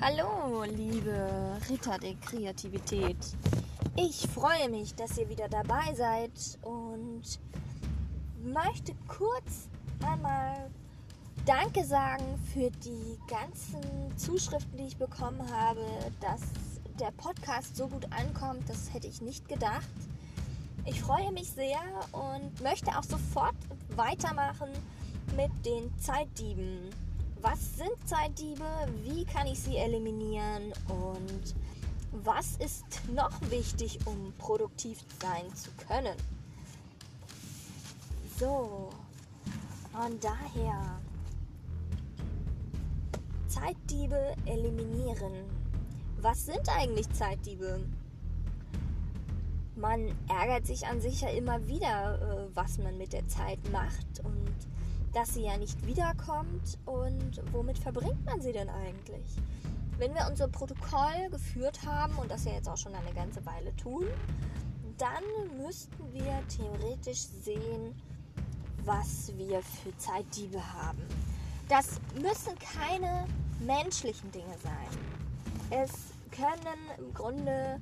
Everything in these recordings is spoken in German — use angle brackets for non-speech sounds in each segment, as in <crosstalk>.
Hallo, liebe Ritter der Kreativität. Ich freue mich, dass ihr wieder dabei seid und möchte kurz einmal Danke sagen für die ganzen Zuschriften, die ich bekommen habe, dass der Podcast so gut ankommt. Das hätte ich nicht gedacht. Ich freue mich sehr und möchte auch sofort weitermachen mit den Zeitdieben was sind Zeitdiebe, wie kann ich sie eliminieren und was ist noch wichtig, um produktiv sein zu können. So, und daher Zeitdiebe eliminieren. Was sind eigentlich Zeitdiebe? Man ärgert sich an sich ja immer wieder, äh, was man mit der Zeit macht und dass sie ja nicht wiederkommt und womit verbringt man sie denn eigentlich? Wenn wir unser Protokoll geführt haben und das ja jetzt auch schon eine ganze Weile tun, dann müssten wir theoretisch sehen, was wir für Zeitdiebe haben. Das müssen keine menschlichen Dinge sein. Es können im Grunde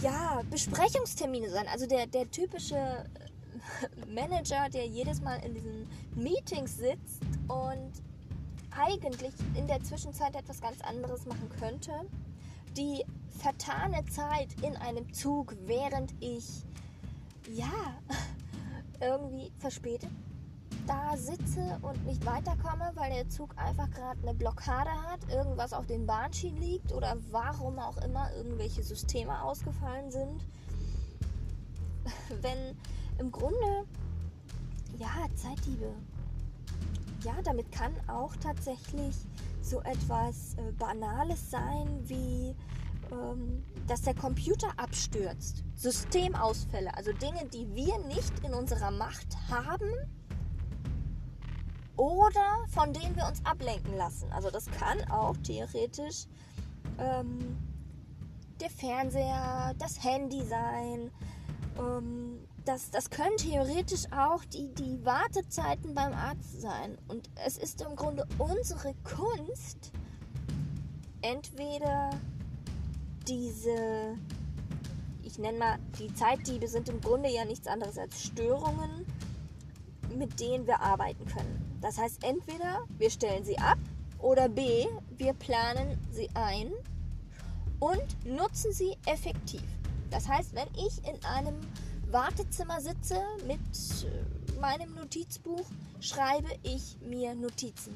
ja Besprechungstermine sein. Also der, der typische <laughs> Manager, der jedes Mal in diesen Meetings sitzt und eigentlich in der Zwischenzeit etwas ganz anderes machen könnte. Die vertane Zeit in einem Zug, während ich ja <laughs> irgendwie verspätet da sitze und nicht weiterkomme, weil der Zug einfach gerade eine Blockade hat, irgendwas auf den Bahnschienen liegt oder warum auch immer irgendwelche Systeme ausgefallen sind. <laughs> Wenn im Grunde, ja, Zeitdiebe. Ja, damit kann auch tatsächlich so etwas äh, Banales sein, wie ähm, dass der Computer abstürzt. Systemausfälle, also Dinge, die wir nicht in unserer Macht haben oder von denen wir uns ablenken lassen. Also das kann auch theoretisch ähm, der Fernseher, das Handy sein, ähm, das, das können theoretisch auch die, die Wartezeiten beim Arzt sein. Und es ist im Grunde unsere Kunst, entweder diese, ich nenne mal, die Zeitdiebe sind im Grunde ja nichts anderes als Störungen, mit denen wir arbeiten können. Das heißt, entweder wir stellen sie ab oder B, wir planen sie ein und nutzen sie effektiv. Das heißt, wenn ich in einem Wartezimmer sitze mit äh, meinem Notizbuch, schreibe ich mir Notizen.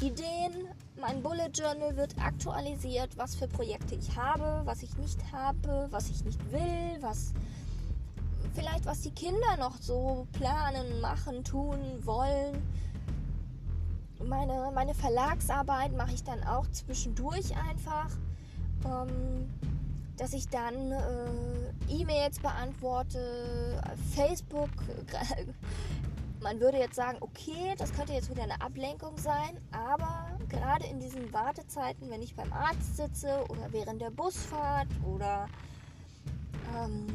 Ideen, mein Bullet Journal wird aktualisiert, was für Projekte ich habe, was ich nicht habe, was ich nicht will, was vielleicht was die Kinder noch so planen, machen, tun, wollen. Meine, meine Verlagsarbeit mache ich dann auch zwischendurch einfach. Ähm, dass ich dann äh, E-Mails beantworte, Facebook. <laughs> Man würde jetzt sagen, okay, das könnte jetzt wieder eine Ablenkung sein, aber gerade in diesen Wartezeiten, wenn ich beim Arzt sitze oder während der Busfahrt oder ähm,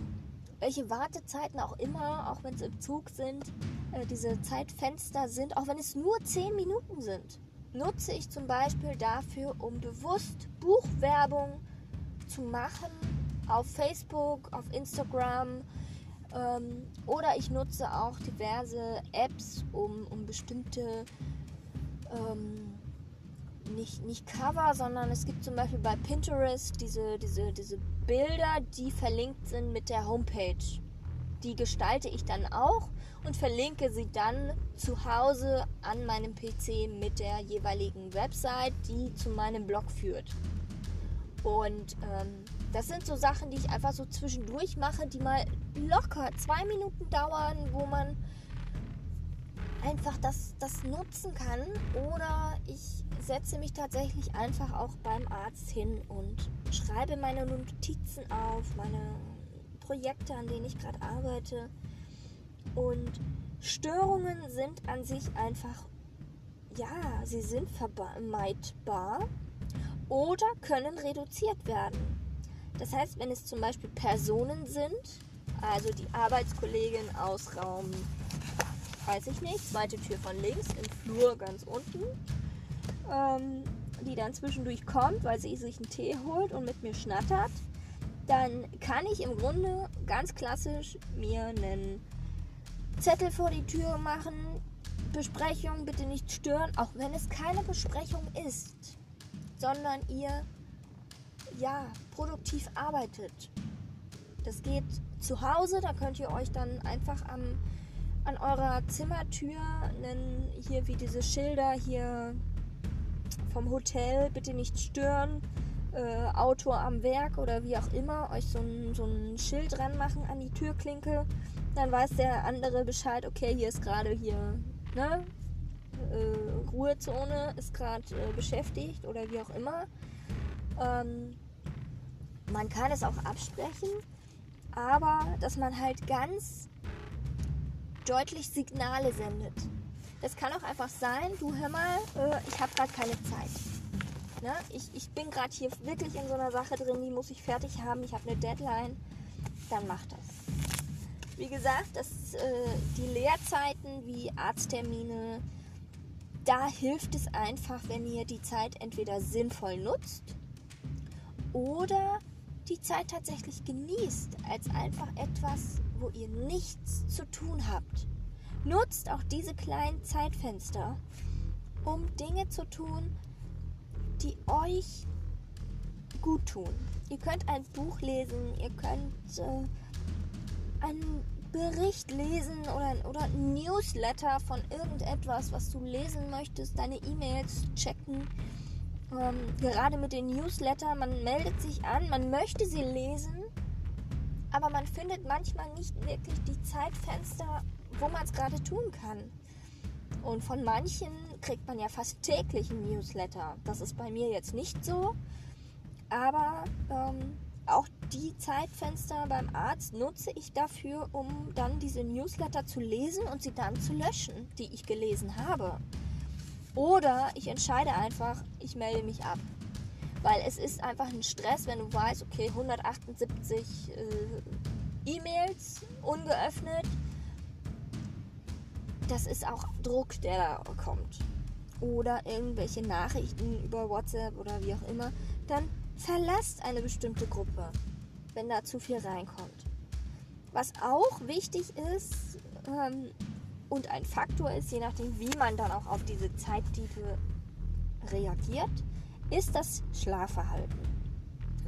welche Wartezeiten auch immer, auch wenn es im Zug sind, äh, diese Zeitfenster sind, auch wenn es nur 10 Minuten sind, nutze ich zum Beispiel dafür, um bewusst Buchwerbung zu machen auf Facebook, auf Instagram ähm, oder ich nutze auch diverse Apps, um, um bestimmte ähm, nicht, nicht Cover, sondern es gibt zum Beispiel bei Pinterest diese, diese, diese Bilder, die verlinkt sind mit der Homepage. Die gestalte ich dann auch und verlinke sie dann zu Hause an meinem PC mit der jeweiligen Website, die zu meinem Blog führt. Und ähm, das sind so Sachen, die ich einfach so zwischendurch mache, die mal locker zwei Minuten dauern, wo man einfach das, das nutzen kann. Oder ich setze mich tatsächlich einfach auch beim Arzt hin und schreibe meine Notizen auf, meine Projekte, an denen ich gerade arbeite. Und Störungen sind an sich einfach, ja, sie sind vermeidbar oder können reduziert werden. Das heißt, wenn es zum Beispiel Personen sind, also die Arbeitskollegin aus Raum, weiß ich nicht, zweite Tür von links, im Flur ganz unten, ähm, die dann zwischendurch kommt, weil sie sich einen Tee holt und mit mir schnattert, dann kann ich im Grunde ganz klassisch mir einen Zettel vor die Tür machen, Besprechung bitte nicht stören, auch wenn es keine Besprechung ist, sondern ihr ja produktiv arbeitet. Das geht zu Hause, da könnt ihr euch dann einfach am, an eurer Zimmertür einen, hier wie diese Schilder hier vom Hotel, bitte nicht stören, äh, Auto am Werk oder wie auch immer, euch so ein, so ein Schild dran machen an die Türklinke. Dann weiß der andere Bescheid, okay, hier ist gerade hier, ne? Äh, Ruhezone ist gerade äh, beschäftigt oder wie auch immer. Ähm, man kann es auch absprechen, aber dass man halt ganz deutlich Signale sendet. Das kann auch einfach sein, du hör mal, äh, ich habe gerade keine Zeit. Ne? Ich, ich bin gerade hier wirklich in so einer Sache drin, die muss ich fertig haben, ich habe eine Deadline. Dann mach das. Wie gesagt, das, äh, die Lehrzeiten wie Arzttermine, da hilft es einfach, wenn ihr die Zeit entweder sinnvoll nutzt oder die Zeit tatsächlich genießt als einfach etwas, wo ihr nichts zu tun habt. Nutzt auch diese kleinen Zeitfenster, um Dinge zu tun, die euch gut tun. Ihr könnt ein Buch lesen, ihr könnt äh, einen Bericht lesen oder, oder Newsletter von irgendetwas, was du lesen möchtest, deine E-Mails checken ähm, gerade mit den Newsletter, man meldet sich an, man möchte sie lesen, aber man findet manchmal nicht wirklich die Zeitfenster, wo man es gerade tun kann. Und von manchen kriegt man ja fast täglich ein Newsletter. Das ist bei mir jetzt nicht so, aber ähm, auch die Zeitfenster beim Arzt nutze ich dafür, um dann diese Newsletter zu lesen und sie dann zu löschen, die ich gelesen habe. Oder ich entscheide einfach, ich melde mich ab. Weil es ist einfach ein Stress, wenn du weißt, okay, 178 äh, E-Mails ungeöffnet. Das ist auch Druck, der da kommt. Oder irgendwelche Nachrichten über WhatsApp oder wie auch immer. Dann verlasst eine bestimmte Gruppe, wenn da zu viel reinkommt. Was auch wichtig ist, ähm, und ein Faktor ist, je nachdem, wie man dann auch auf diese Zeitdiebe reagiert, ist das Schlafverhalten.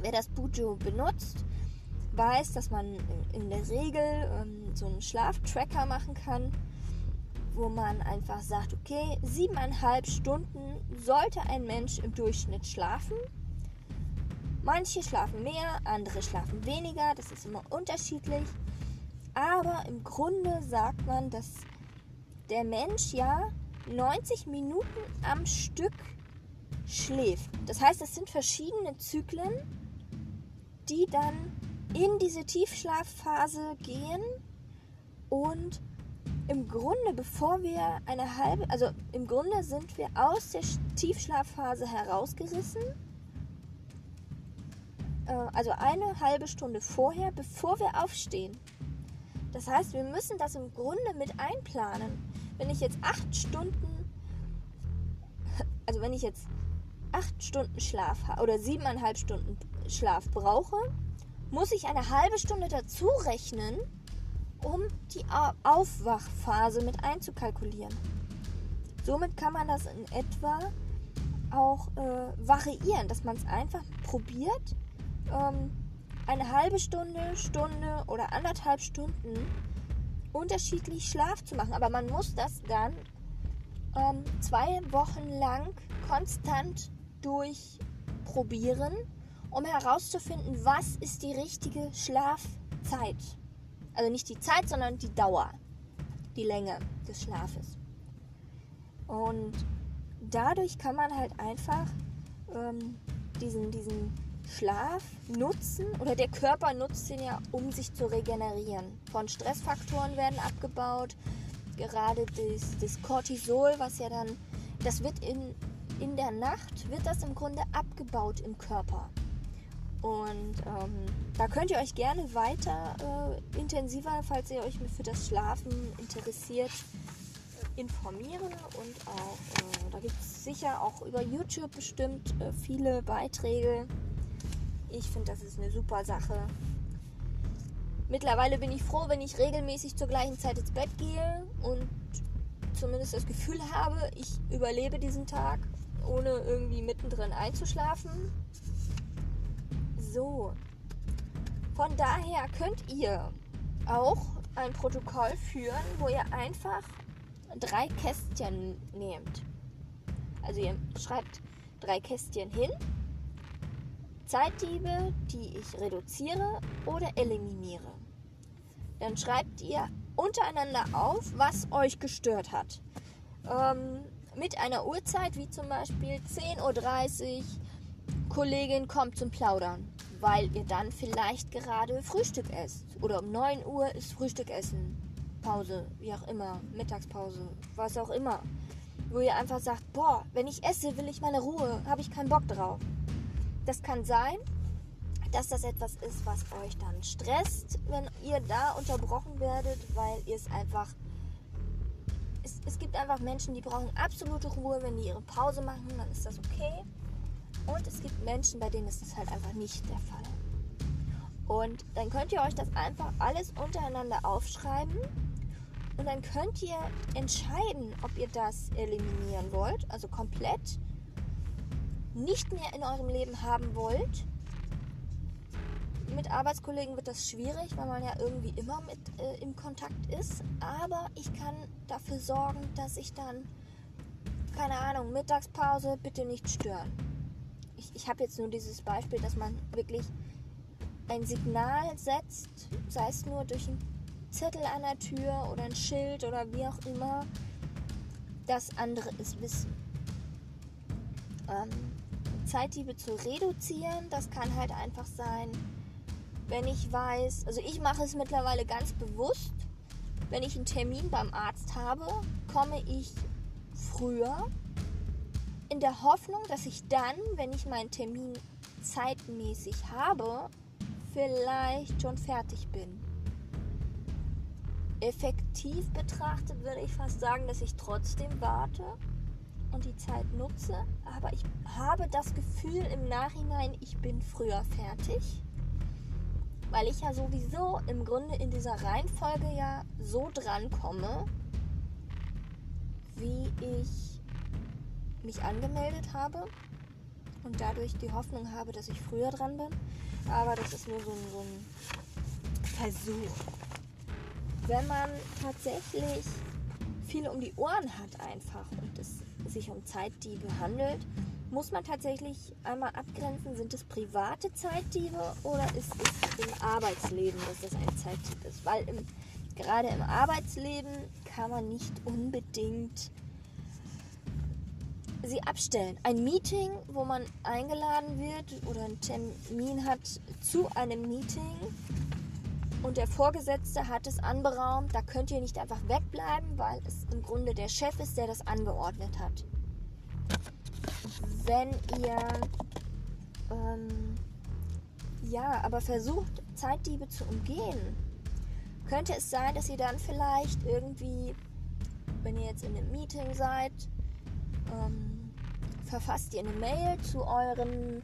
Wer das Bujo benutzt, weiß, dass man in der Regel ähm, so einen Schlaftracker machen kann, wo man einfach sagt, okay, siebeneinhalb Stunden sollte ein Mensch im Durchschnitt schlafen. Manche schlafen mehr, andere schlafen weniger, das ist immer unterschiedlich. Aber im Grunde sagt man, dass der Mensch ja 90 Minuten am Stück schläft. Das heißt, es sind verschiedene Zyklen, die dann in diese Tiefschlafphase gehen und im Grunde, bevor wir eine halbe, also im Grunde sind wir aus der Tiefschlafphase herausgerissen, also eine halbe Stunde vorher, bevor wir aufstehen. Das heißt, wir müssen das im Grunde mit einplanen wenn ich jetzt acht Stunden, also wenn ich jetzt acht Stunden Schlaf oder siebeneinhalb Stunden Schlaf brauche, muss ich eine halbe Stunde dazu rechnen, um die Aufwachphase mit einzukalkulieren. Somit kann man das in etwa auch äh, variieren, dass man es einfach probiert, ähm, eine halbe Stunde, Stunde oder anderthalb Stunden unterschiedlich Schlaf zu machen. Aber man muss das dann ähm, zwei Wochen lang konstant durchprobieren, um herauszufinden, was ist die richtige Schlafzeit. Also nicht die Zeit, sondern die Dauer, die Länge des Schlafes. Und dadurch kann man halt einfach ähm, diesen, diesen Schlaf nutzen oder der Körper nutzt ihn ja, um sich zu regenerieren. Von Stressfaktoren werden abgebaut, gerade das, das Cortisol, was ja dann, das wird in, in der Nacht, wird das im Grunde abgebaut im Körper. Und ähm, da könnt ihr euch gerne weiter äh, intensiver, falls ihr euch für das Schlafen interessiert, informieren und auch, äh, da gibt es sicher auch über YouTube bestimmt äh, viele Beiträge. Ich finde, das ist eine super Sache. Mittlerweile bin ich froh, wenn ich regelmäßig zur gleichen Zeit ins Bett gehe und zumindest das Gefühl habe, ich überlebe diesen Tag, ohne irgendwie mittendrin einzuschlafen. So. Von daher könnt ihr auch ein Protokoll führen, wo ihr einfach drei Kästchen nehmt. Also ihr schreibt drei Kästchen hin. Zeitdiebe, die ich reduziere oder eliminiere. Dann schreibt ihr untereinander auf, was euch gestört hat. Ähm, mit einer Uhrzeit wie zum Beispiel 10.30 Uhr, Kollegin kommt zum Plaudern, weil ihr dann vielleicht gerade Frühstück esst. Oder um 9 Uhr ist Frühstück essen. Pause, wie auch immer, Mittagspause, was auch immer. Wo ihr einfach sagt, boah, wenn ich esse, will ich meine Ruhe, habe ich keinen Bock drauf. Das kann sein, dass das etwas ist, was euch dann stresst, wenn ihr da unterbrochen werdet, weil ihr es einfach. Es, es gibt einfach Menschen, die brauchen absolute Ruhe, wenn die ihre Pause machen, dann ist das okay. Und es gibt Menschen, bei denen ist das halt einfach nicht der Fall. Und dann könnt ihr euch das einfach alles untereinander aufschreiben und dann könnt ihr entscheiden, ob ihr das eliminieren wollt, also komplett nicht mehr in eurem Leben haben wollt mit Arbeitskollegen wird das schwierig, weil man ja irgendwie immer mit äh, im Kontakt ist. Aber ich kann dafür sorgen, dass ich dann, keine Ahnung, Mittagspause bitte nicht stören. Ich, ich habe jetzt nur dieses Beispiel, dass man wirklich ein Signal setzt, sei es nur durch einen Zettel an der Tür oder ein Schild oder wie auch immer, dass andere es wissen. Ähm, Zeitdiebe zu reduzieren, das kann halt einfach sein, wenn ich weiß, also ich mache es mittlerweile ganz bewusst, wenn ich einen Termin beim Arzt habe, komme ich früher in der Hoffnung, dass ich dann, wenn ich meinen Termin zeitmäßig habe, vielleicht schon fertig bin. Effektiv betrachtet würde ich fast sagen, dass ich trotzdem warte und die Zeit nutze, aber ich habe das Gefühl im Nachhinein, ich bin früher fertig weil ich ja sowieso im Grunde in dieser Reihenfolge ja so dran komme, wie ich mich angemeldet habe und dadurch die Hoffnung habe, dass ich früher dran bin. Aber das ist nur so ein, so ein Versuch. Wenn man tatsächlich viel um die Ohren hat einfach und es sich um Zeitdiebe handelt, muss man tatsächlich einmal abgrenzen, sind es private Zeitdiebe oder ist es im Arbeitsleben, dass das ein Zeitdieb ist? Weil im, gerade im Arbeitsleben kann man nicht unbedingt sie abstellen. Ein Meeting, wo man eingeladen wird oder einen Termin hat zu einem Meeting und der Vorgesetzte hat es anberaumt, da könnt ihr nicht einfach wegbleiben, weil es im Grunde der Chef ist, der das angeordnet hat. Wenn ihr ähm, ja, aber versucht, Zeitdiebe zu umgehen, könnte es sein, dass ihr dann vielleicht irgendwie, wenn ihr jetzt in einem Meeting seid, ähm, verfasst ihr eine Mail zu euren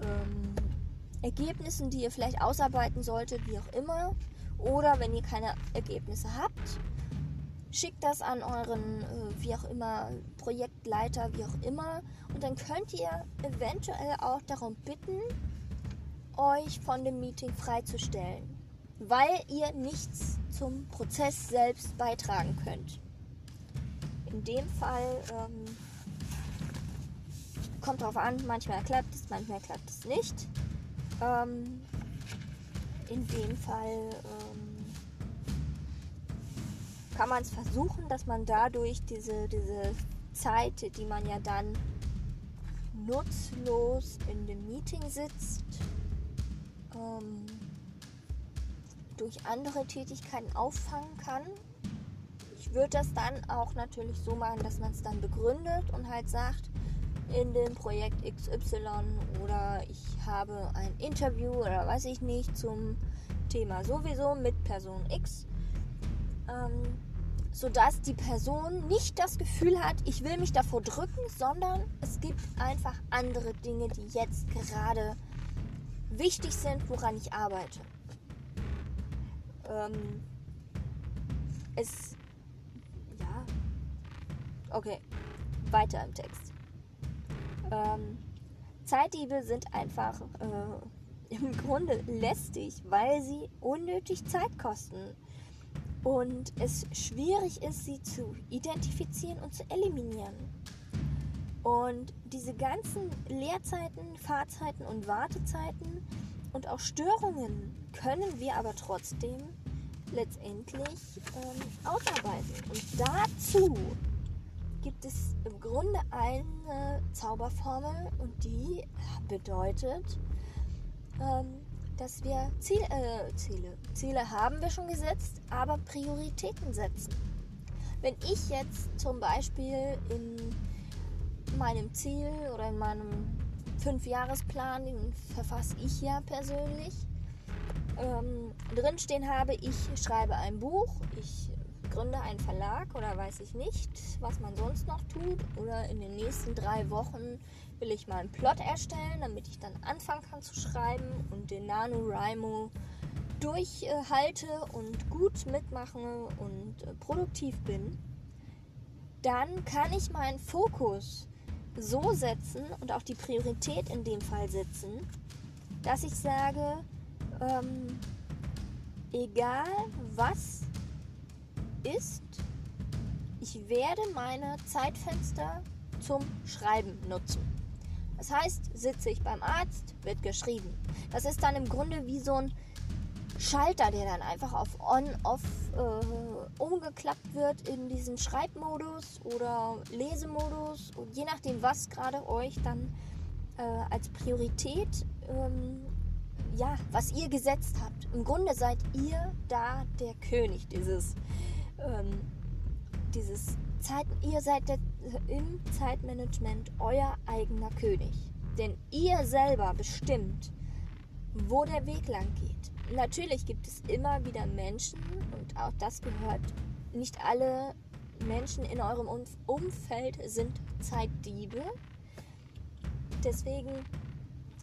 ähm, Ergebnissen, die ihr vielleicht ausarbeiten solltet, wie auch immer. Oder wenn ihr keine Ergebnisse habt, Schickt das an euren, äh, wie auch immer, Projektleiter, wie auch immer. Und dann könnt ihr eventuell auch darum bitten, euch von dem Meeting freizustellen, weil ihr nichts zum Prozess selbst beitragen könnt. In dem Fall ähm, kommt darauf an, manchmal klappt es, manchmal klappt es nicht. Ähm, in dem Fall ähm, kann man es versuchen, dass man dadurch diese, diese Zeit, die man ja dann nutzlos in dem Meeting sitzt, ähm, durch andere Tätigkeiten auffangen kann. Ich würde das dann auch natürlich so machen, dass man es dann begründet und halt sagt, in dem Projekt XY oder ich habe ein Interview oder weiß ich nicht zum Thema sowieso mit Person X. Ähm, sodass die Person nicht das Gefühl hat, ich will mich davor drücken, sondern es gibt einfach andere Dinge, die jetzt gerade wichtig sind, woran ich arbeite. Ähm, es, ja, okay, weiter im Text. Ähm, Zeitdiebe sind einfach äh, im Grunde lästig, weil sie unnötig Zeit kosten und es schwierig ist, sie zu identifizieren und zu eliminieren. Und diese ganzen Leerzeiten, Fahrzeiten und Wartezeiten und auch Störungen können wir aber trotzdem letztendlich ähm, ausarbeiten. Und dazu gibt es im Grunde eine Zauberformel und die bedeutet, ähm, dass wir Ziel, äh, Ziele, Ziele haben wir schon gesetzt, aber Prioritäten setzen. Wenn ich jetzt zum Beispiel in meinem Ziel oder in meinem Fünfjahresplan, den verfasse ich ja persönlich, ähm, drinstehen habe, ich schreibe ein Buch, ich gründe einen Verlag oder weiß ich nicht, was man sonst noch tut. Oder in den nächsten drei Wochen will ich mal einen Plot erstellen, damit ich dann anfangen kann zu schreiben und den NaNoWriMo durchhalte und gut mitmache und äh, produktiv bin. Dann kann ich meinen Fokus so setzen und auch die Priorität in dem Fall setzen, dass ich sage, ähm, egal was ist, ich werde meine Zeitfenster zum Schreiben nutzen. Das heißt, sitze ich beim Arzt, wird geschrieben. Das ist dann im Grunde wie so ein Schalter, der dann einfach auf On-Off äh, umgeklappt wird in diesen Schreibmodus oder Lesemodus und je nachdem, was gerade euch dann äh, als Priorität ähm, ja, was ihr gesetzt habt. Im Grunde seid ihr da der König dieses, ähm, dieses Zeit, ihr seid der, im Zeitmanagement euer eigener König. Denn ihr selber bestimmt, wo der Weg lang geht. Natürlich gibt es immer wieder Menschen, und auch das gehört, nicht alle Menschen in eurem Umfeld sind Zeitdiebe. Deswegen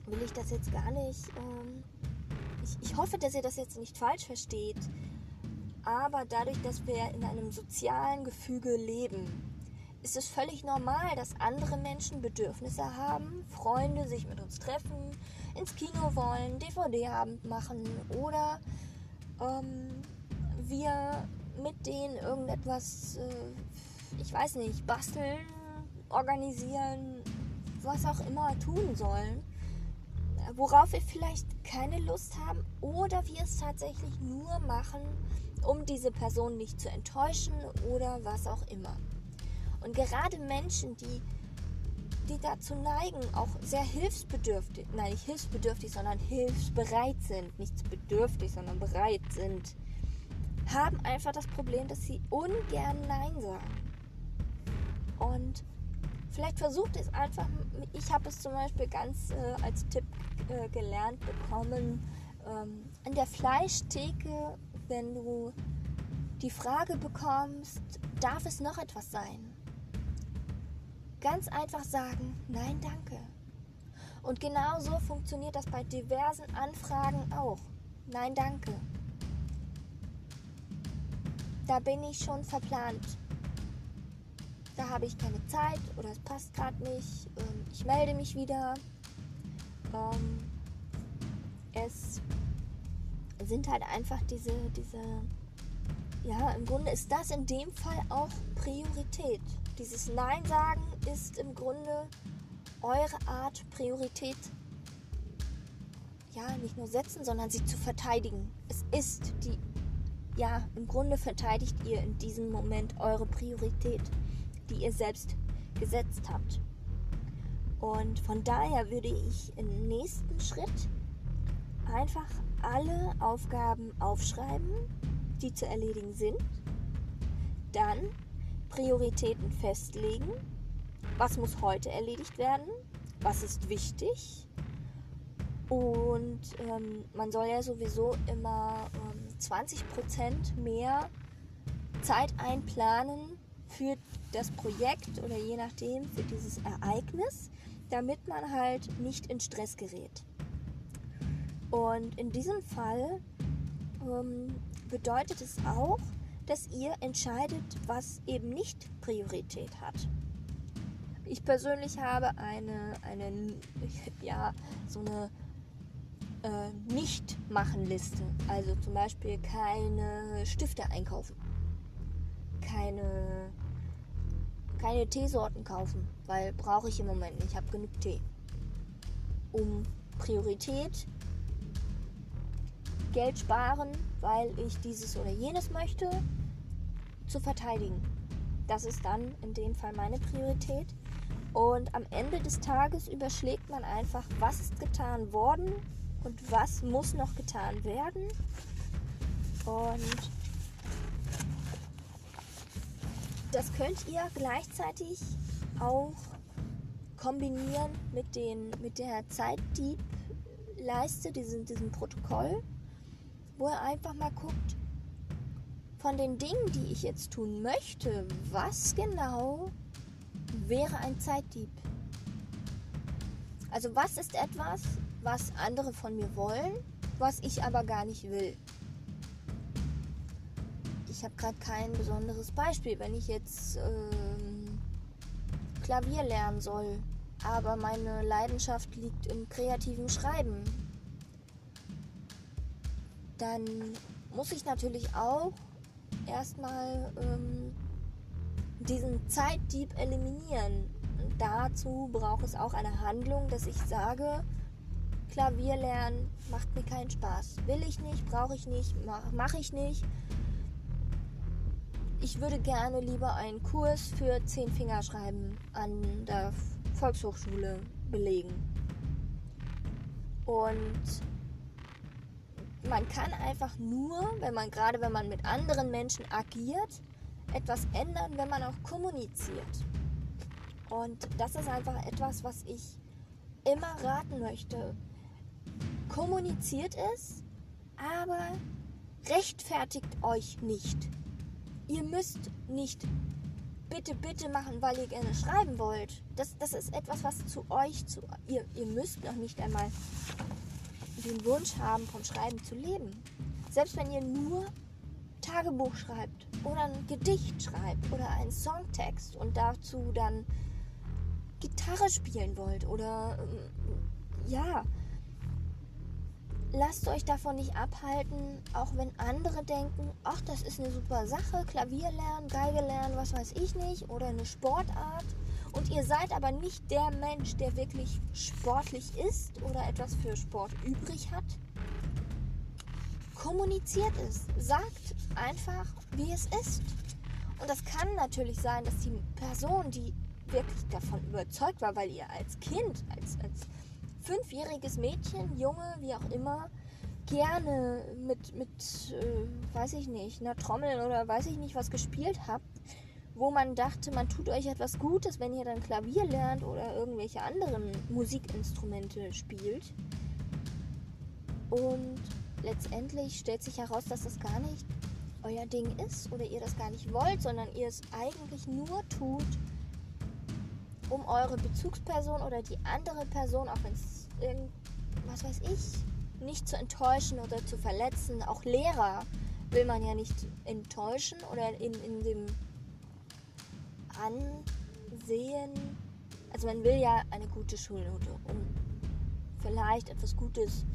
will ich das jetzt gar nicht. Ähm, ich, ich hoffe, dass ihr das jetzt nicht falsch versteht. Aber dadurch, dass wir in einem sozialen Gefüge leben, ist es völlig normal, dass andere Menschen Bedürfnisse haben, Freunde sich mit uns treffen, ins Kino wollen, DVD-Abend machen oder ähm, wir mit denen irgendetwas, äh, ich weiß nicht, basteln, organisieren, was auch immer tun sollen worauf wir vielleicht keine Lust haben oder wir es tatsächlich nur machen, um diese Person nicht zu enttäuschen oder was auch immer. Und gerade Menschen, die, die dazu neigen, auch sehr hilfsbedürftig, nein, nicht hilfsbedürftig, sondern hilfsbereit sind, nicht bedürftig, sondern bereit sind, haben einfach das Problem, dass sie ungern Nein sagen. Und vielleicht versucht es einfach, ich habe es zum Beispiel ganz äh, als Tipp äh, gelernt bekommen, ähm, an der Fleischtheke, wenn du die Frage bekommst, darf es noch etwas sein? Ganz einfach sagen, nein, danke. Und genau so funktioniert das bei diversen Anfragen auch. Nein, danke. Da bin ich schon verplant da habe ich keine Zeit oder es passt gerade nicht. Ähm, ich melde mich wieder. Ähm, es sind halt einfach diese, diese, ja, im Grunde ist das in dem Fall auch Priorität. Dieses Nein sagen ist im Grunde eure Art, Priorität, ja, nicht nur setzen, sondern sie zu verteidigen. Es ist die, ja, im Grunde verteidigt ihr in diesem Moment eure Priorität die ihr selbst gesetzt habt. Und von daher würde ich im nächsten Schritt einfach alle Aufgaben aufschreiben, die zu erledigen sind. Dann Prioritäten festlegen. Was muss heute erledigt werden? Was ist wichtig? Und ähm, man soll ja sowieso immer ähm, 20% mehr Zeit einplanen für das Projekt oder je nachdem für dieses Ereignis, damit man halt nicht in Stress gerät. Und in diesem Fall ähm, bedeutet es auch, dass ihr entscheidet, was eben nicht Priorität hat. Ich persönlich habe eine, eine <laughs> ja, so eine äh, Nicht-Machen-Liste. Also zum Beispiel keine Stifte einkaufen, keine, keine Teesorten kaufen, weil brauche ich im Moment nicht. Ich habe genug Tee. Um Priorität Geld sparen, weil ich dieses oder jenes möchte, zu verteidigen. Das ist dann in dem Fall meine Priorität. Und am Ende des Tages überschlägt man einfach, was ist getan worden und was muss noch getan werden. Und das könnt ihr gleichzeitig auch kombinieren mit, den, mit der Zeitdieb-Leiste, diesem, diesem Protokoll wo er einfach mal guckt, von den Dingen, die ich jetzt tun möchte, was genau wäre ein Zeitdieb? Also was ist etwas, was andere von mir wollen, was ich aber gar nicht will? Ich habe gerade kein besonderes Beispiel, wenn ich jetzt ähm, Klavier lernen soll, aber meine Leidenschaft liegt im kreativen Schreiben dann muss ich natürlich auch erstmal ähm, diesen Zeitdieb eliminieren. Und dazu braucht es auch eine Handlung, dass ich sage, Klavier lernen macht mir keinen Spaß. Will ich nicht, brauche ich nicht, mache mach ich nicht. Ich würde gerne lieber einen Kurs für zehn Fingerschreiben an der Volkshochschule belegen. Und man kann einfach nur, wenn man gerade wenn man mit anderen Menschen agiert, etwas ändern, wenn man auch kommuniziert. Und das ist einfach etwas, was ich immer raten möchte. Kommuniziert es, aber rechtfertigt euch nicht. Ihr müsst nicht bitte, bitte machen, weil ihr gerne schreiben wollt. Das, das ist etwas, was zu euch, zu, ihr, ihr müsst noch nicht einmal den Wunsch haben, vom Schreiben zu leben. Selbst wenn ihr nur Tagebuch schreibt oder ein Gedicht schreibt oder einen Songtext und dazu dann Gitarre spielen wollt oder ähm, ja, lasst euch davon nicht abhalten, auch wenn andere denken, ach, das ist eine super Sache, Klavier lernen, Geige lernen, was weiß ich nicht, oder eine Sportart und ihr seid aber nicht der Mensch, der wirklich sportlich ist oder etwas für Sport übrig hat, kommuniziert es. Sagt einfach, wie es ist. Und das kann natürlich sein, dass die Person, die wirklich davon überzeugt war, weil ihr als Kind, als, als fünfjähriges Mädchen, Junge, wie auch immer, gerne mit, mit äh, weiß ich nicht, einer Trommel oder weiß ich nicht was gespielt habt, wo man dachte, man tut euch etwas Gutes, wenn ihr dann Klavier lernt oder irgendwelche anderen Musikinstrumente spielt. Und letztendlich stellt sich heraus, dass das gar nicht euer Ding ist oder ihr das gar nicht wollt, sondern ihr es eigentlich nur tut, um eure Bezugsperson oder die andere Person, auch wenn es was weiß ich, nicht zu enttäuschen oder zu verletzen. Auch Lehrer will man ja nicht enttäuschen oder in, in dem ansehen. Also man will ja eine gute Schulnote, um vielleicht etwas Gutes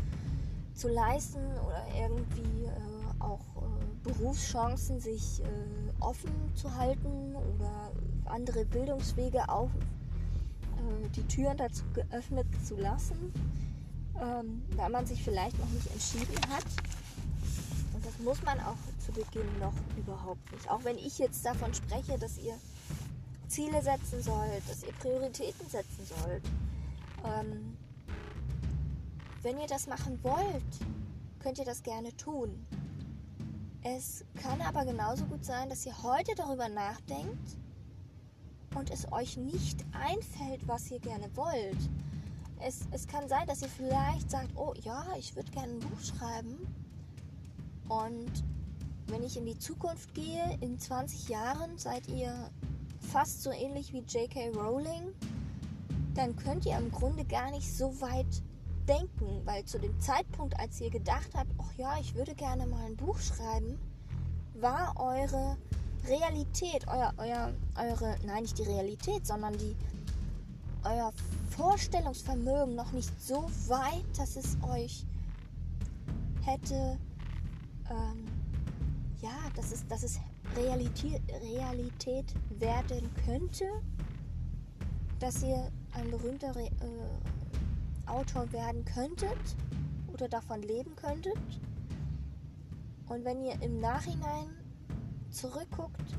zu leisten oder irgendwie äh, auch äh, Berufschancen sich äh, offen zu halten oder andere Bildungswege auf äh, die Türen dazu geöffnet zu lassen, ähm, weil man sich vielleicht noch nicht entschieden hat. Und das muss man auch zu Beginn noch überhaupt nicht. Auch wenn ich jetzt davon spreche, dass ihr Ziele setzen sollt, dass ihr Prioritäten setzen sollt. Ähm, wenn ihr das machen wollt, könnt ihr das gerne tun. Es kann aber genauso gut sein, dass ihr heute darüber nachdenkt und es euch nicht einfällt, was ihr gerne wollt. Es, es kann sein, dass ihr vielleicht sagt, oh ja, ich würde gerne ein Buch schreiben und wenn ich in die Zukunft gehe, in 20 Jahren seid ihr fast so ähnlich wie J.K. Rowling, dann könnt ihr im Grunde gar nicht so weit denken, weil zu dem Zeitpunkt, als ihr gedacht habt, ach ja, ich würde gerne mal ein Buch schreiben, war eure Realität, euer, euer, eure, nein, nicht die Realität, sondern die, euer Vorstellungsvermögen noch nicht so weit, dass es euch hätte, ähm, ja, dass es, dass es Realität, werden könnte, dass ihr ein berühmter Re äh, Autor werden könntet oder davon leben könntet. Und wenn ihr im Nachhinein zurückguckt,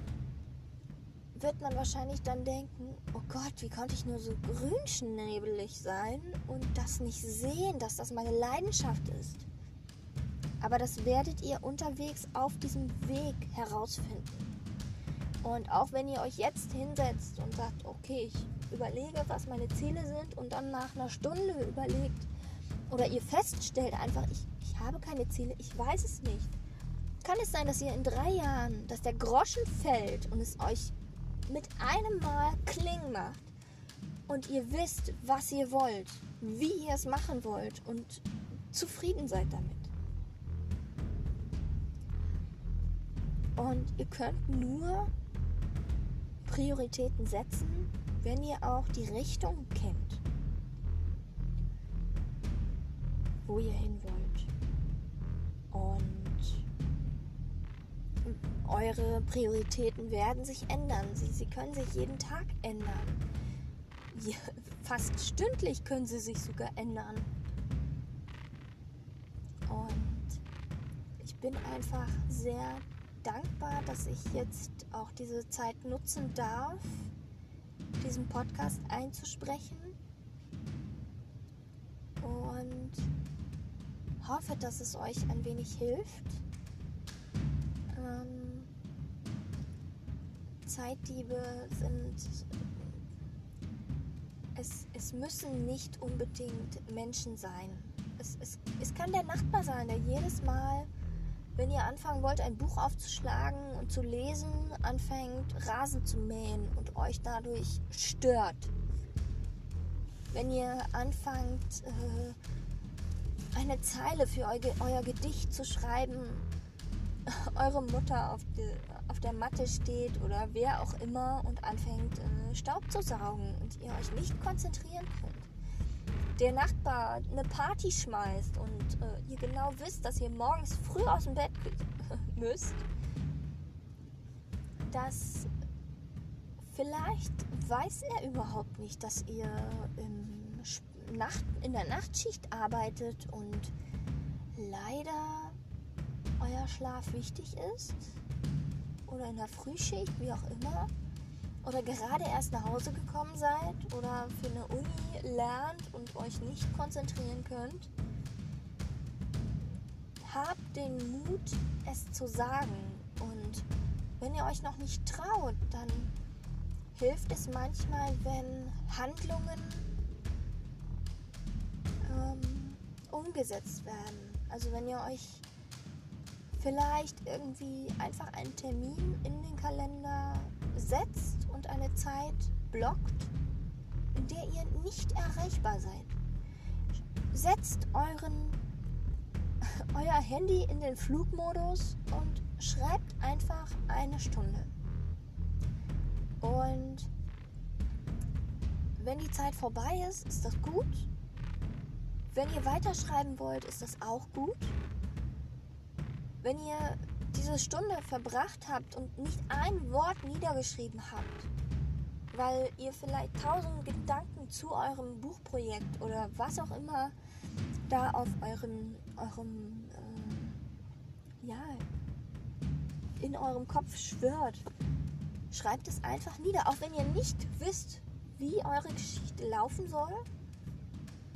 wird man wahrscheinlich dann denken, oh Gott, wie konnte ich nur so grünschnebelig sein und das nicht sehen, dass das meine Leidenschaft ist. Aber das werdet ihr unterwegs auf diesem Weg herausfinden. Und auch wenn ihr euch jetzt hinsetzt und sagt, okay, ich überlege, was meine Ziele sind und dann nach einer Stunde überlegt oder ihr feststellt einfach, ich, ich habe keine Ziele, ich weiß es nicht. Kann es sein, dass ihr in drei Jahren, dass der Groschen fällt und es euch mit einem Mal Kling macht und ihr wisst, was ihr wollt, wie ihr es machen wollt und zufrieden seid damit? Und ihr könnt nur Prioritäten setzen, wenn ihr auch die Richtung kennt, wo ihr hin wollt. Und eure Prioritäten werden sich ändern. Sie, sie können sich jeden Tag ändern. Ja, fast stündlich können sie sich sogar ändern. Und ich bin einfach sehr dankbar, dass ich jetzt auch diese Zeit nutzen darf, diesen Podcast einzusprechen. Und hoffe, dass es euch ein wenig hilft. Ähm, Zeitdiebe sind. Es, es müssen nicht unbedingt Menschen sein. Es, es, es kann der Nachbar sein, der jedes Mal wenn ihr anfangen wollt, ein Buch aufzuschlagen und zu lesen, anfängt Rasen zu mähen und euch dadurch stört. Wenn ihr anfangt, äh, eine Zeile für eu euer Gedicht zu schreiben, <laughs> eure Mutter auf, der Matte steht oder wer auch immer und anfängt äh, Staub zu saugen und ihr euch nicht konzentrieren könnt der Nachbar eine Party schmeißt und äh, ihr genau wisst, dass ihr morgens früh aus dem Bett <laughs> müsst, dass vielleicht weiß er überhaupt nicht, dass ihr Nacht, in der Nachtschicht arbeitet und leider euer Schlaf wichtig ist oder in der Frühschicht, wie auch immer oder gerade erst nach Hause gekommen seid oder für eine Uni lernt und euch nicht konzentrieren könnt, habt den Mut, es zu sagen. Und wenn ihr euch noch nicht traut, dann hilft es manchmal, wenn Handlungen ähm, umgesetzt werden. Also wenn ihr euch vielleicht irgendwie einfach einen Termin in den Kalender setzt und eine Zeit blockt, in der ihr nicht erreichbar seid. Setzt euren, <laughs> euer Handy in den Flugmodus und schreibt einfach eine Stunde. Und wenn die Zeit vorbei ist, ist das gut. Wenn ihr weiterschreiben wollt, ist das auch gut. Wenn ihr diese Stunde verbracht habt und nicht ein Wort niedergeschrieben habt, weil ihr vielleicht tausend Gedanken zu eurem Buchprojekt oder was auch immer da auf eurem, eurem äh, ja, in eurem Kopf schwört, schreibt es einfach nieder. Auch wenn ihr nicht wisst, wie eure Geschichte laufen soll,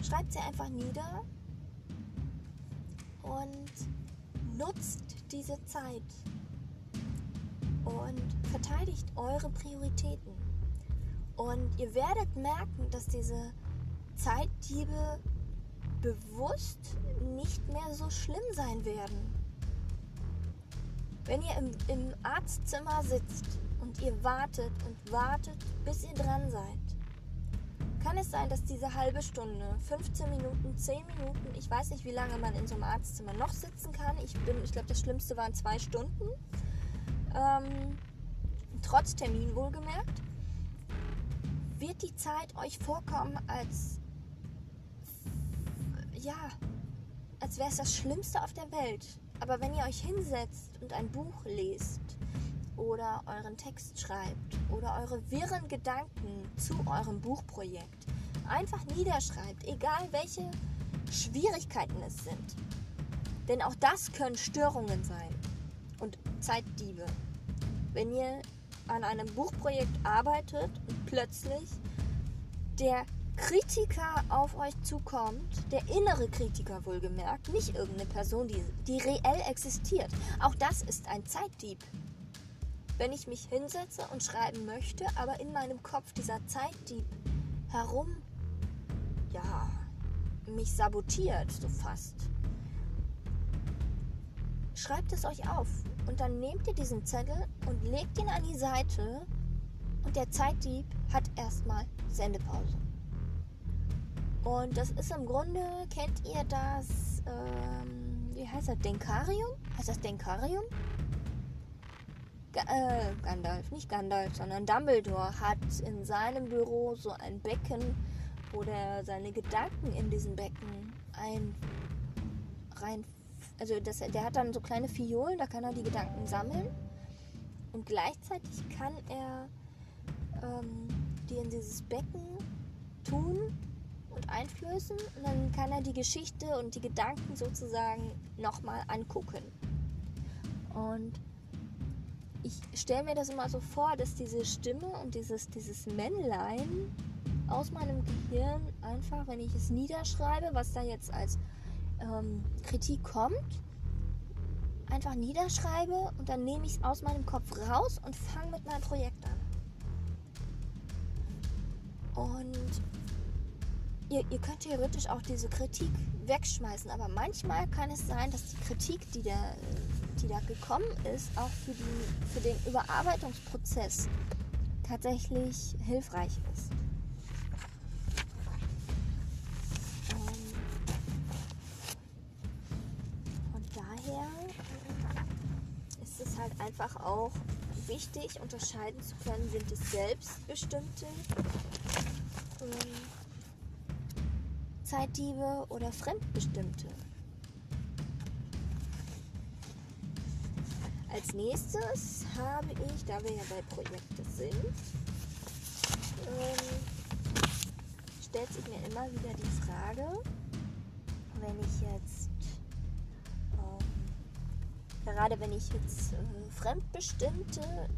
schreibt sie einfach nieder und nutzt diese Zeit und verteidigt eure Prioritäten. Und ihr werdet merken, dass diese Zeitdiebe bewusst nicht mehr so schlimm sein werden. Wenn ihr im, im Arztzimmer sitzt und ihr wartet und wartet, bis ihr dran seid, kann es sein, dass diese halbe Stunde, 15 Minuten, 10 Minuten, ich weiß nicht, wie lange man in so einem Arztzimmer noch sitzen kann. Ich ich glaube, das Schlimmste waren zwei Stunden. Ähm, trotz Termin wohlgemerkt, wird die Zeit euch vorkommen als ja, als wäre es das Schlimmste auf der Welt. Aber wenn ihr euch hinsetzt und ein Buch lest oder euren Text schreibt oder eure wirren Gedanken zu eurem Buchprojekt einfach niederschreibt, egal welche Schwierigkeiten es sind. Denn auch das können Störungen sein und Zeitdiebe. Wenn ihr an einem Buchprojekt arbeitet und plötzlich der Kritiker auf euch zukommt, der innere Kritiker wohlgemerkt, nicht irgendeine Person, die, die reell existiert. Auch das ist ein Zeitdieb. Wenn ich mich hinsetze und schreiben möchte, aber in meinem Kopf dieser Zeitdieb herum, ja, mich sabotiert, so fast. Schreibt es euch auf und dann nehmt ihr diesen Zettel und legt ihn an die Seite und der Zeitdieb hat erstmal Sendepause. Und das ist im Grunde, kennt ihr das, ähm, wie heißt das, Denkarium? Heißt das Denkarium? Äh, Gandalf, nicht Gandalf, sondern Dumbledore hat in seinem Büro so ein Becken, wo der seine Gedanken in diesem Becken ein rein, also das, der hat dann so kleine Fiolen, da kann er die Gedanken sammeln und gleichzeitig kann er ähm, die in dieses Becken tun und Einflüssen und dann kann er die Geschichte und die Gedanken sozusagen nochmal angucken. Und ich stelle mir das immer so vor, dass diese Stimme und dieses, dieses Männlein aus meinem Gehirn einfach, wenn ich es niederschreibe, was da jetzt als ähm, Kritik kommt, einfach niederschreibe und dann nehme ich es aus meinem Kopf raus und fange mit meinem Projekt an. Und ihr, ihr könnt theoretisch auch diese Kritik wegschmeißen, aber manchmal kann es sein, dass die Kritik, die da, die da gekommen ist, auch für, die, für den Überarbeitungsprozess tatsächlich hilfreich ist. Ähm, von daher ist es halt einfach auch wichtig, unterscheiden zu können, sind es selbstbestimmte ähm, Zeitdiebe oder Fremdbestimmte. Als nächstes habe ich, da wir ja bei Projekten sind, ähm, stellt sich mir immer wieder die Frage, wenn ich jetzt, ähm, gerade wenn ich jetzt äh, fremdbestimmte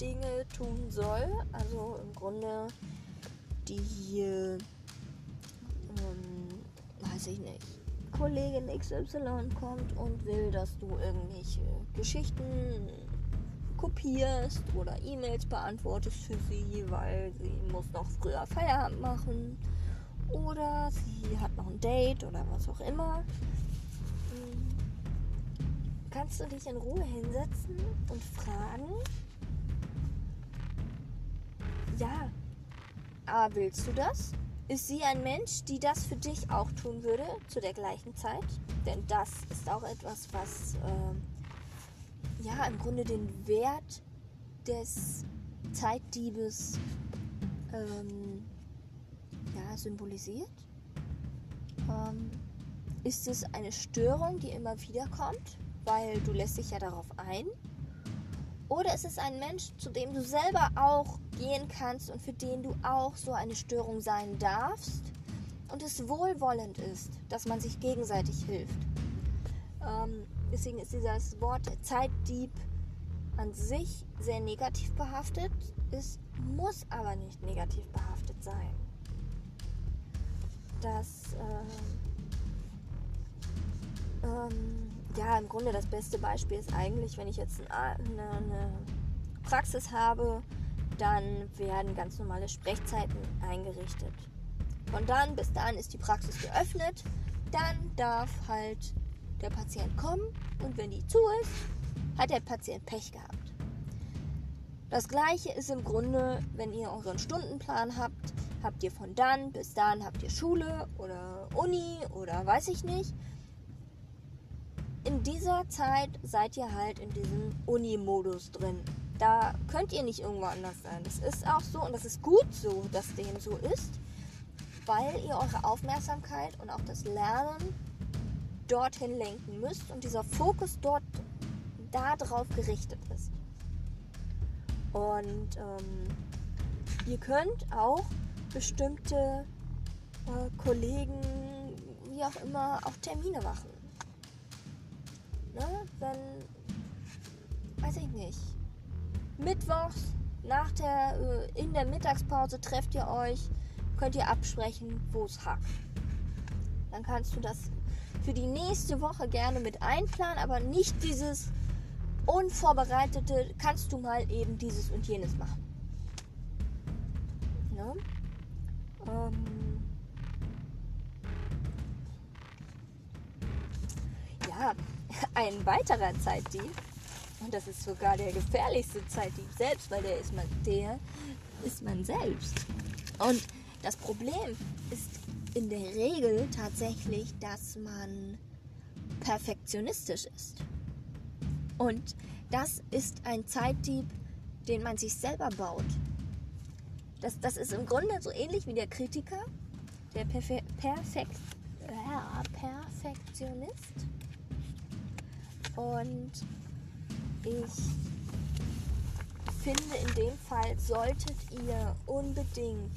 Dinge tun soll, also im Grunde die äh, weiß ich nicht, Kollegin XY kommt und will, dass du irgendwelche Geschichten kopierst oder E-Mails beantwortest für sie, weil sie muss noch früher Feierabend machen oder sie hat noch ein Date oder was auch immer. Kannst du dich in Ruhe hinsetzen und fragen, ja, aber willst du das? Ist sie ein Mensch, die das für dich auch tun würde zu der gleichen Zeit? Denn das ist auch etwas, was äh, ja im Grunde den Wert des Zeitdiebes ähm, ja, symbolisiert. Ähm, ist es eine Störung, die immer wieder kommt, weil du lässt dich ja darauf ein? Oder ist es ein Mensch, zu dem du selber auch gehen kannst und für den du auch so eine Störung sein darfst und es wohlwollend ist, dass man sich gegenseitig hilft. Ähm, deswegen ist dieses Wort Zeitdieb an sich sehr negativ behaftet. Es muss aber nicht negativ behaftet sein. Das äh, ähm, ja, im Grunde das beste Beispiel ist eigentlich, wenn ich jetzt eine, eine Praxis habe, dann werden ganz normale Sprechzeiten eingerichtet. Von dann bis dann ist die Praxis geöffnet. Dann darf halt der Patient kommen und wenn die zu ist, hat der Patient Pech gehabt. Das gleiche ist im Grunde, wenn ihr euren Stundenplan habt, habt ihr von dann bis dann habt ihr Schule oder Uni oder weiß ich nicht. In dieser Zeit seid ihr halt in diesem Uni-Modus drin. Da könnt ihr nicht irgendwo anders sein. Das ist auch so und das ist gut so, dass dem so ist, weil ihr eure Aufmerksamkeit und auch das Lernen dorthin lenken müsst und dieser Fokus dort darauf gerichtet ist. Und ähm, ihr könnt auch bestimmte äh, Kollegen, wie auch immer, auch Termine machen. Ne? Wenn, weiß ich nicht, mittwochs nach der, äh, in der Mittagspause trefft ihr euch, könnt ihr absprechen, wo es hakt. Dann kannst du das für die nächste Woche gerne mit einplanen, aber nicht dieses unvorbereitete, kannst du mal eben dieses und jenes machen. Ein weiterer Zeitdieb, und das ist sogar der gefährlichste Zeitdieb selbst, weil der ist man, der ist man selbst. Und das Problem ist in der Regel tatsächlich, dass man perfektionistisch ist. Und das ist ein Zeitdieb, den man sich selber baut. Das, das ist im Grunde so ähnlich wie der Kritiker, der Perfe Perfekt, ja, Perfektionist. Und ich finde, in dem Fall solltet ihr unbedingt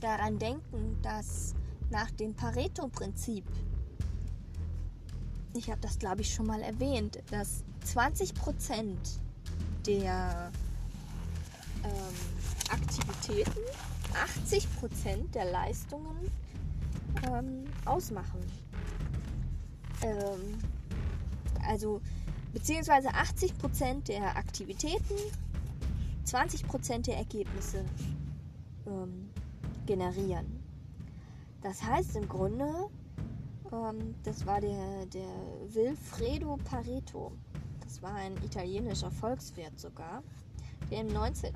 daran denken, dass nach dem Pareto-Prinzip, ich habe das glaube ich schon mal erwähnt, dass 20% der ähm, Aktivitäten 80% der Leistungen ähm, ausmachen. Ähm, also beziehungsweise 80% der Aktivitäten 20% der Ergebnisse ähm, generieren. Das heißt im Grunde, ähm, das war der, der Wilfredo Pareto das war ein italienischer Volkswirt sogar, der im 19.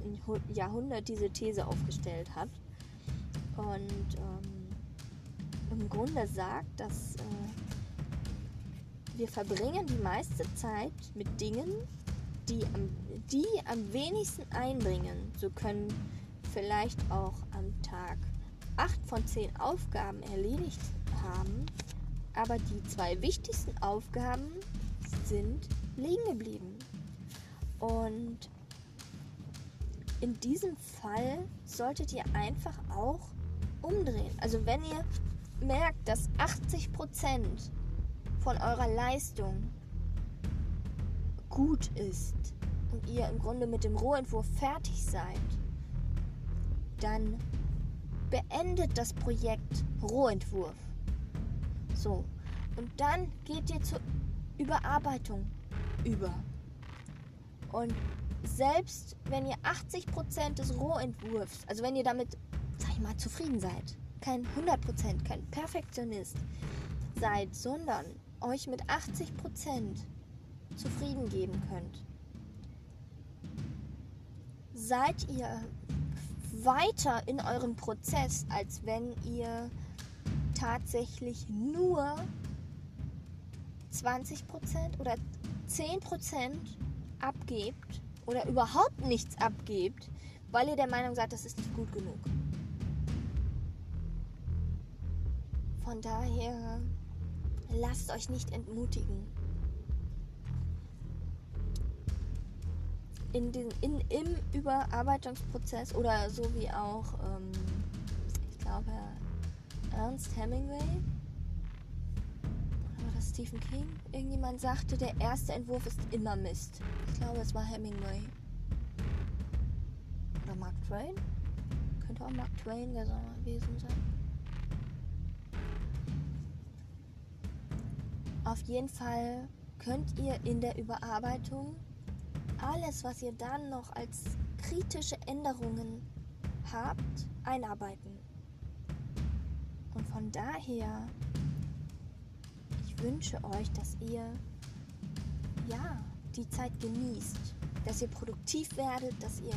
Jahrhundert diese These aufgestellt hat. Und ähm, im Grunde sagt, dass äh, wir verbringen die meiste Zeit mit Dingen, die am, die am wenigsten einbringen. So können vielleicht auch am Tag acht von zehn Aufgaben erledigt haben, aber die zwei wichtigsten Aufgaben sind liegen geblieben. Und in diesem Fall solltet ihr einfach auch umdrehen. Also wenn ihr merkt, dass 80% von eurer Leistung gut ist und ihr im Grunde mit dem Rohentwurf fertig seid, dann beendet das Projekt Rohentwurf. So. Und dann geht ihr zur Überarbeitung über. Und selbst wenn ihr 80% des Rohentwurfs, also wenn ihr damit, sag ich mal, zufrieden seid, kein 100%, kein Perfektionist seid, sondern euch mit 80% zufrieden geben könnt, seid ihr weiter in eurem Prozess, als wenn ihr tatsächlich nur 20% oder 10% abgebt oder überhaupt nichts abgebt, weil ihr der Meinung seid, das ist nicht gut genug. Von daher lasst euch nicht entmutigen. In den, in, Im Überarbeitungsprozess oder so wie auch, ähm, ich glaube, Ernst Hemingway Stephen King. Irgendjemand sagte, der erste Entwurf ist immer Mist. Ich glaube, es war Hemingway. Oder Mark Twain? Könnte auch Mark Twain gewesen sein. Auf jeden Fall könnt ihr in der Überarbeitung alles, was ihr dann noch als kritische Änderungen habt, einarbeiten. Und von daher wünsche euch, dass ihr ja die Zeit genießt, dass ihr produktiv werdet, dass ihr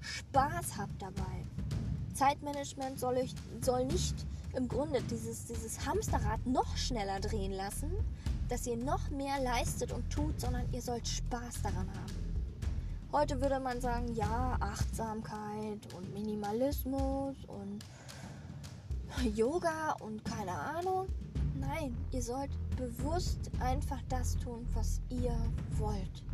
Spaß habt dabei. Zeitmanagement soll, euch, soll nicht im Grunde dieses, dieses Hamsterrad noch schneller drehen lassen, dass ihr noch mehr leistet und tut, sondern ihr sollt Spaß daran haben. Heute würde man sagen, ja, Achtsamkeit und Minimalismus und Yoga und keine Ahnung. Nein, ihr sollt bewusst einfach das tun, was ihr wollt.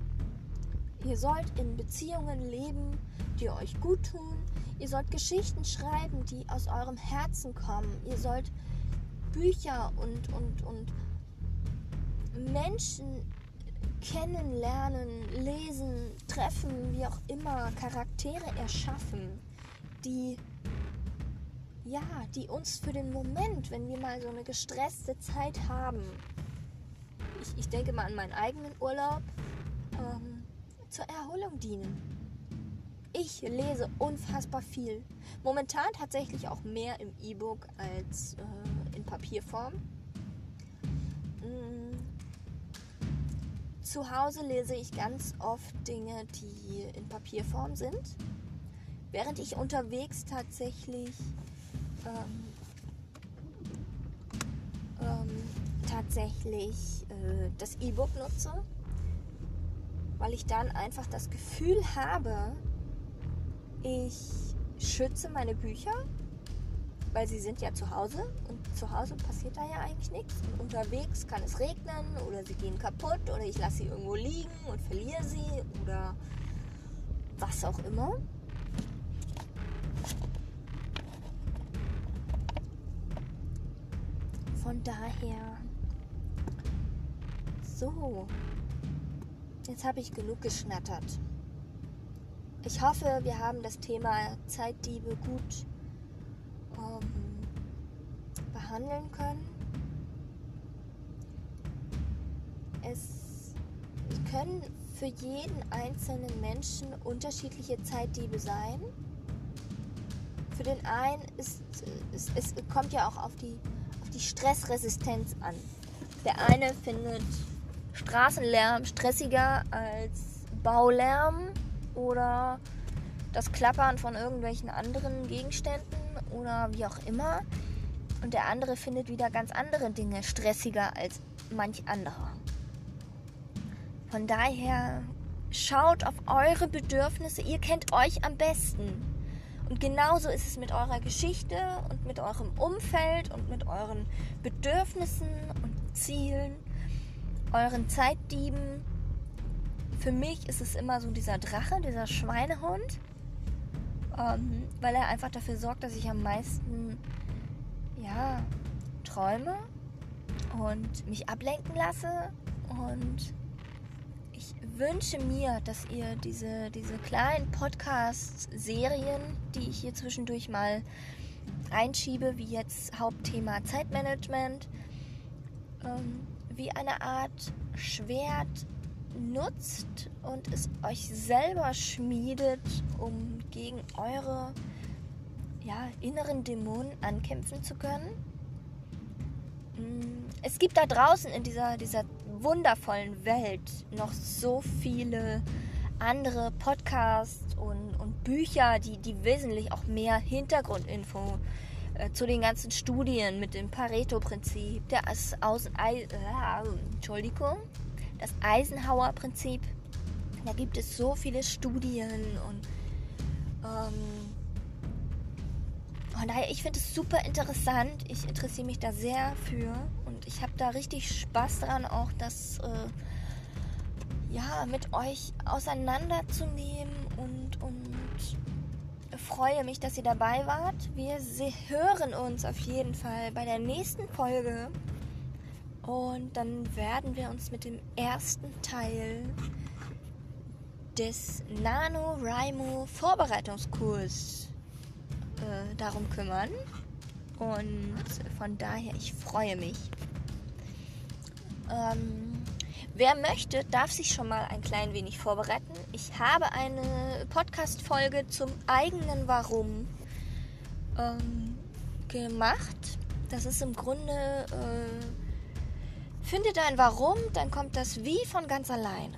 Ihr sollt in Beziehungen leben, die euch gut tun. Ihr sollt Geschichten schreiben, die aus eurem Herzen kommen. Ihr sollt Bücher und, und, und Menschen kennenlernen, lesen, treffen, wie auch immer, Charaktere erschaffen, die ja, die uns für den Moment, wenn wir mal so eine gestresste Zeit haben, ich, ich denke mal an meinen eigenen Urlaub, ähm, zur Erholung dienen. Ich lese unfassbar viel. Momentan tatsächlich auch mehr im E-Book als äh, in Papierform. Mm. Zu Hause lese ich ganz oft Dinge, die in Papierform sind, während ich unterwegs tatsächlich ähm, ähm, tatsächlich äh, das E-Book nutze, weil ich dann einfach das Gefühl habe, ich schütze meine Bücher, weil sie sind ja zu Hause und zu Hause passiert da ja eigentlich nichts. Und unterwegs kann es regnen oder sie gehen kaputt oder ich lasse sie irgendwo liegen und verliere sie oder was auch immer. Von daher. So. Jetzt habe ich genug geschnattert. Ich hoffe, wir haben das Thema Zeitdiebe gut ähm, behandeln können. Es können für jeden einzelnen Menschen unterschiedliche Zeitdiebe sein. Für den einen ist es, es kommt ja auch auf die die Stressresistenz an. Der eine findet Straßenlärm stressiger als Baulärm oder das Klappern von irgendwelchen anderen Gegenständen oder wie auch immer. Und der andere findet wieder ganz andere Dinge stressiger als manch anderer. Von daher schaut auf eure Bedürfnisse. Ihr kennt euch am besten. Und genauso ist es mit eurer Geschichte und mit eurem Umfeld und mit euren Bedürfnissen und Zielen, euren Zeitdieben. Für mich ist es immer so dieser Drache, dieser Schweinehund, ähm, weil er einfach dafür sorgt, dass ich am meisten ja, träume und mich ablenken lasse. Und wünsche mir, dass ihr diese, diese kleinen Podcast-Serien, die ich hier zwischendurch mal reinschiebe, wie jetzt Hauptthema Zeitmanagement, ähm, wie eine Art Schwert nutzt und es euch selber schmiedet, um gegen eure ja, inneren Dämonen ankämpfen zu können. Mm, es gibt da draußen in dieser, dieser wundervollen Welt noch so viele andere Podcasts und, und Bücher, die, die wesentlich auch mehr Hintergrundinfo äh, zu den ganzen Studien mit dem Pareto-Prinzip, das Aus äh, Entschuldigung, das Eisenhower-Prinzip. Da gibt es so viele Studien und ähm, von daher, ich finde es super interessant. Ich interessiere mich da sehr für und ich habe da richtig Spaß dran, auch das äh, ja, mit euch auseinanderzunehmen und, und freue mich, dass ihr dabei wart. Wir hören uns auf jeden Fall bei der nächsten Folge und dann werden wir uns mit dem ersten Teil des NaNoWriMo Vorbereitungskurs äh, darum kümmern. Und von daher, ich freue mich. Ähm, wer möchte, darf sich schon mal ein klein wenig vorbereiten. Ich habe eine Podcast-Folge zum eigenen Warum ähm, gemacht. Das ist im Grunde, äh, findet ein Warum, dann kommt das Wie von ganz alleine.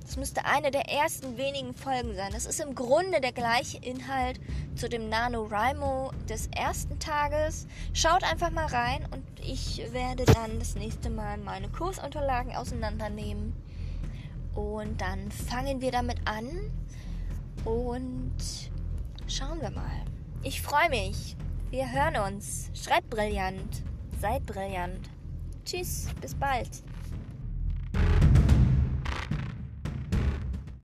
Das müsste eine der ersten wenigen Folgen sein. Das ist im Grunde der gleiche Inhalt zu dem NaNoWriMo des ersten Tages. Schaut einfach mal rein und ich werde dann das nächste Mal meine Kursunterlagen auseinandernehmen. Und dann fangen wir damit an und schauen wir mal. Ich freue mich. Wir hören uns. Schreibt brillant. Seid brillant. Tschüss, bis bald.